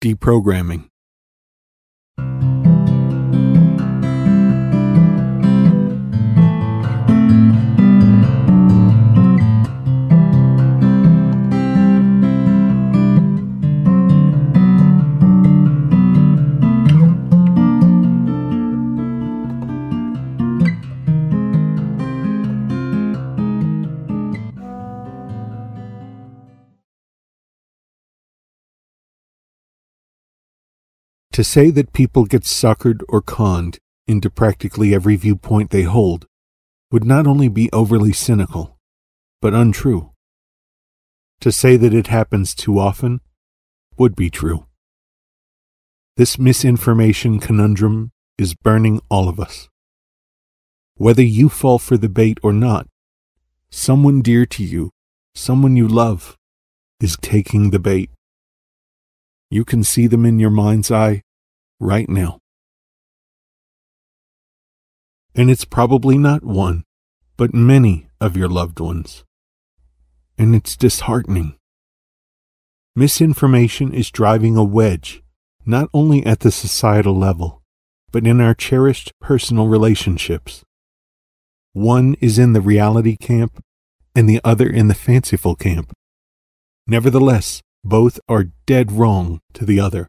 Deprogramming. To say that people get suckered or conned into practically every viewpoint they hold would not only be overly cynical, but untrue. To say that it happens too often would be true. This misinformation conundrum is burning all of us. Whether you fall for the bait or not, someone dear to you, someone you love, is taking the bait. You can see them in your mind's eye right now. And it's probably not one, but many of your loved ones. And it's disheartening. Misinformation is driving a wedge, not only at the societal level, but in our cherished personal relationships. One is in the reality camp, and the other in the fanciful camp. Nevertheless, both are dead wrong to the other.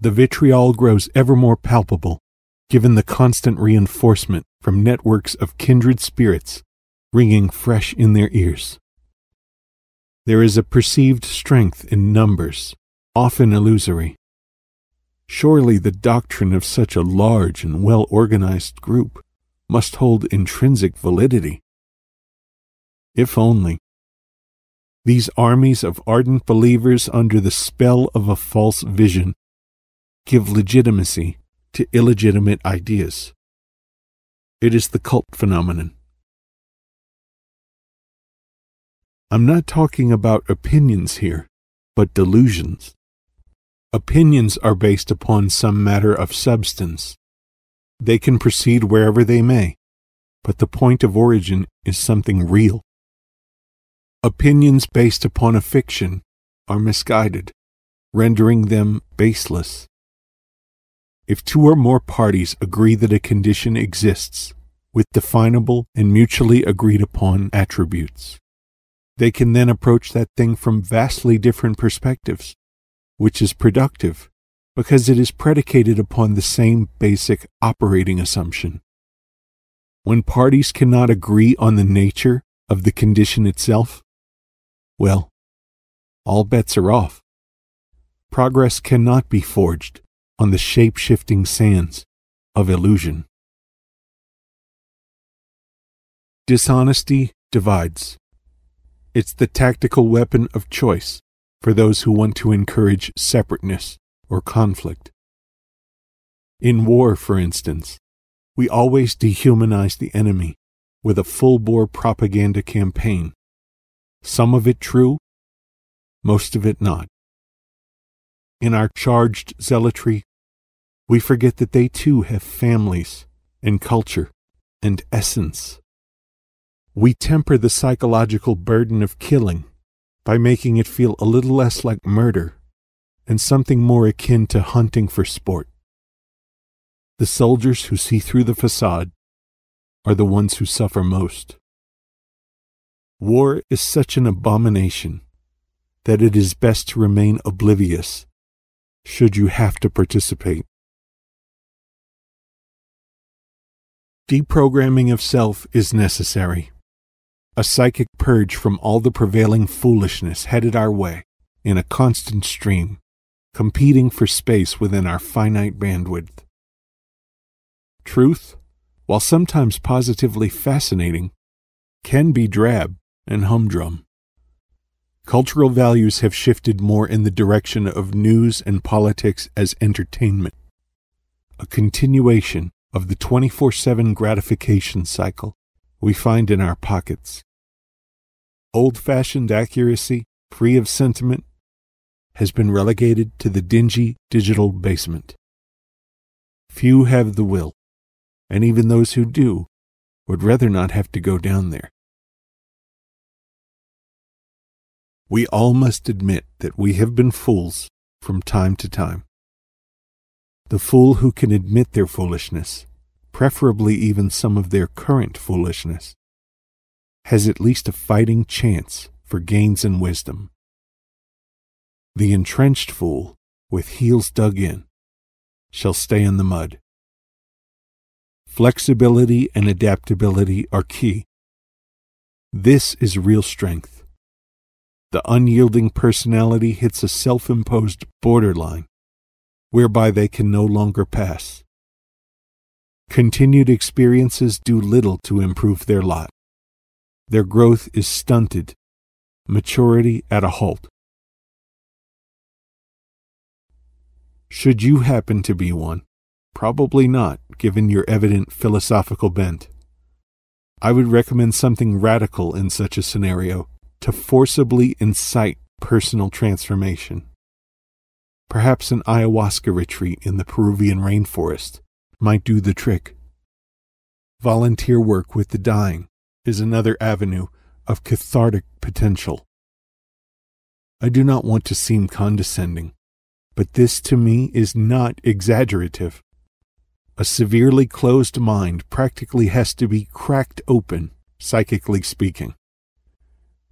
The vitriol grows ever more palpable, given the constant reinforcement from networks of kindred spirits ringing fresh in their ears. There is a perceived strength in numbers, often illusory. Surely the doctrine of such a large and well organized group must hold intrinsic validity. If only. These armies of ardent believers under the spell of a false vision give legitimacy to illegitimate ideas. It is the cult phenomenon. I'm not talking about opinions here, but delusions. Opinions are based upon some matter of substance. They can proceed wherever they may, but the point of origin is something real. Opinions based upon a fiction are misguided, rendering them baseless. If two or more parties agree that a condition exists with definable and mutually agreed upon attributes, they can then approach that thing from vastly different perspectives, which is productive because it is predicated upon the same basic operating assumption. When parties cannot agree on the nature of the condition itself, well, all bets are off. Progress cannot be forged on the shape shifting sands of illusion. Dishonesty divides. It's the tactical weapon of choice for those who want to encourage separateness or conflict. In war, for instance, we always dehumanize the enemy with a full bore propaganda campaign. Some of it true, most of it not in our charged zealotry, we forget that they too have families and culture and essence. We temper the psychological burden of killing by making it feel a little less like murder and something more akin to hunting for sport. The soldiers who see through the facade are the ones who suffer most. War is such an abomination that it is best to remain oblivious should you have to participate. Deprogramming of self is necessary. A psychic purge from all the prevailing foolishness headed our way in a constant stream, competing for space within our finite bandwidth. Truth, while sometimes positively fascinating, can be drab and humdrum cultural values have shifted more in the direction of news and politics as entertainment, a continuation of the 24 7 gratification cycle we find in our pockets. Old fashioned accuracy, free of sentiment, has been relegated to the dingy digital basement. Few have the will, and even those who do would rather not have to go down there. We all must admit that we have been fools from time to time. The fool who can admit their foolishness, preferably even some of their current foolishness, has at least a fighting chance for gains in wisdom. The entrenched fool, with heels dug in, shall stay in the mud. Flexibility and adaptability are key. This is real strength. The unyielding personality hits a self imposed borderline whereby they can no longer pass. Continued experiences do little to improve their lot. Their growth is stunted, maturity at a halt. Should you happen to be one, Probably not, given your evident philosophical bent. I would recommend something radical in such a scenario to forcibly incite personal transformation. Perhaps an ayahuasca retreat in the Peruvian rainforest might do the trick. Volunteer work with the dying is another avenue of cathartic potential. I do not want to seem condescending, but this to me is not exaggerative. A severely closed mind practically has to be cracked open, psychically speaking.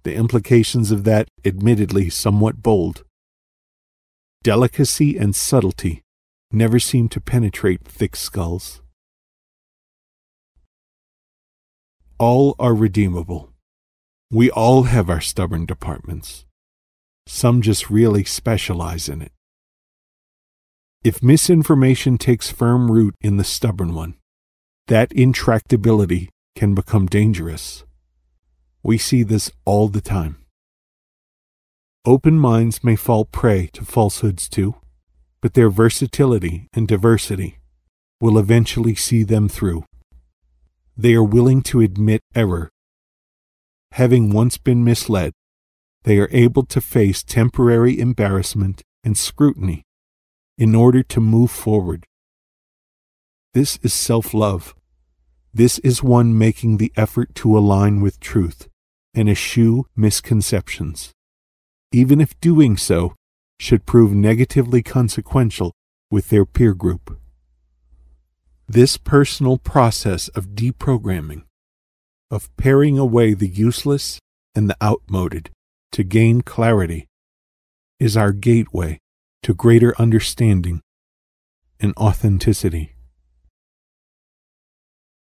The implications of that, admittedly somewhat bold. Delicacy and subtlety never seem to penetrate thick skulls. All are redeemable. We all have our stubborn departments. Some just really specialize in it. If misinformation takes firm root in the stubborn one, that intractability can become dangerous. We see this all the time. Open minds may fall prey to falsehoods too, but their versatility and diversity will eventually see them through. They are willing to admit error. Having once been misled, they are able to face temporary embarrassment and scrutiny in order to move forward. This is self love. This is one making the effort to align with truth and eschew misconceptions, even if doing so should prove negatively consequential with their peer group. This personal process of deprogramming, of paring away the useless and the outmoded to gain clarity, is our gateway to greater understanding and authenticity.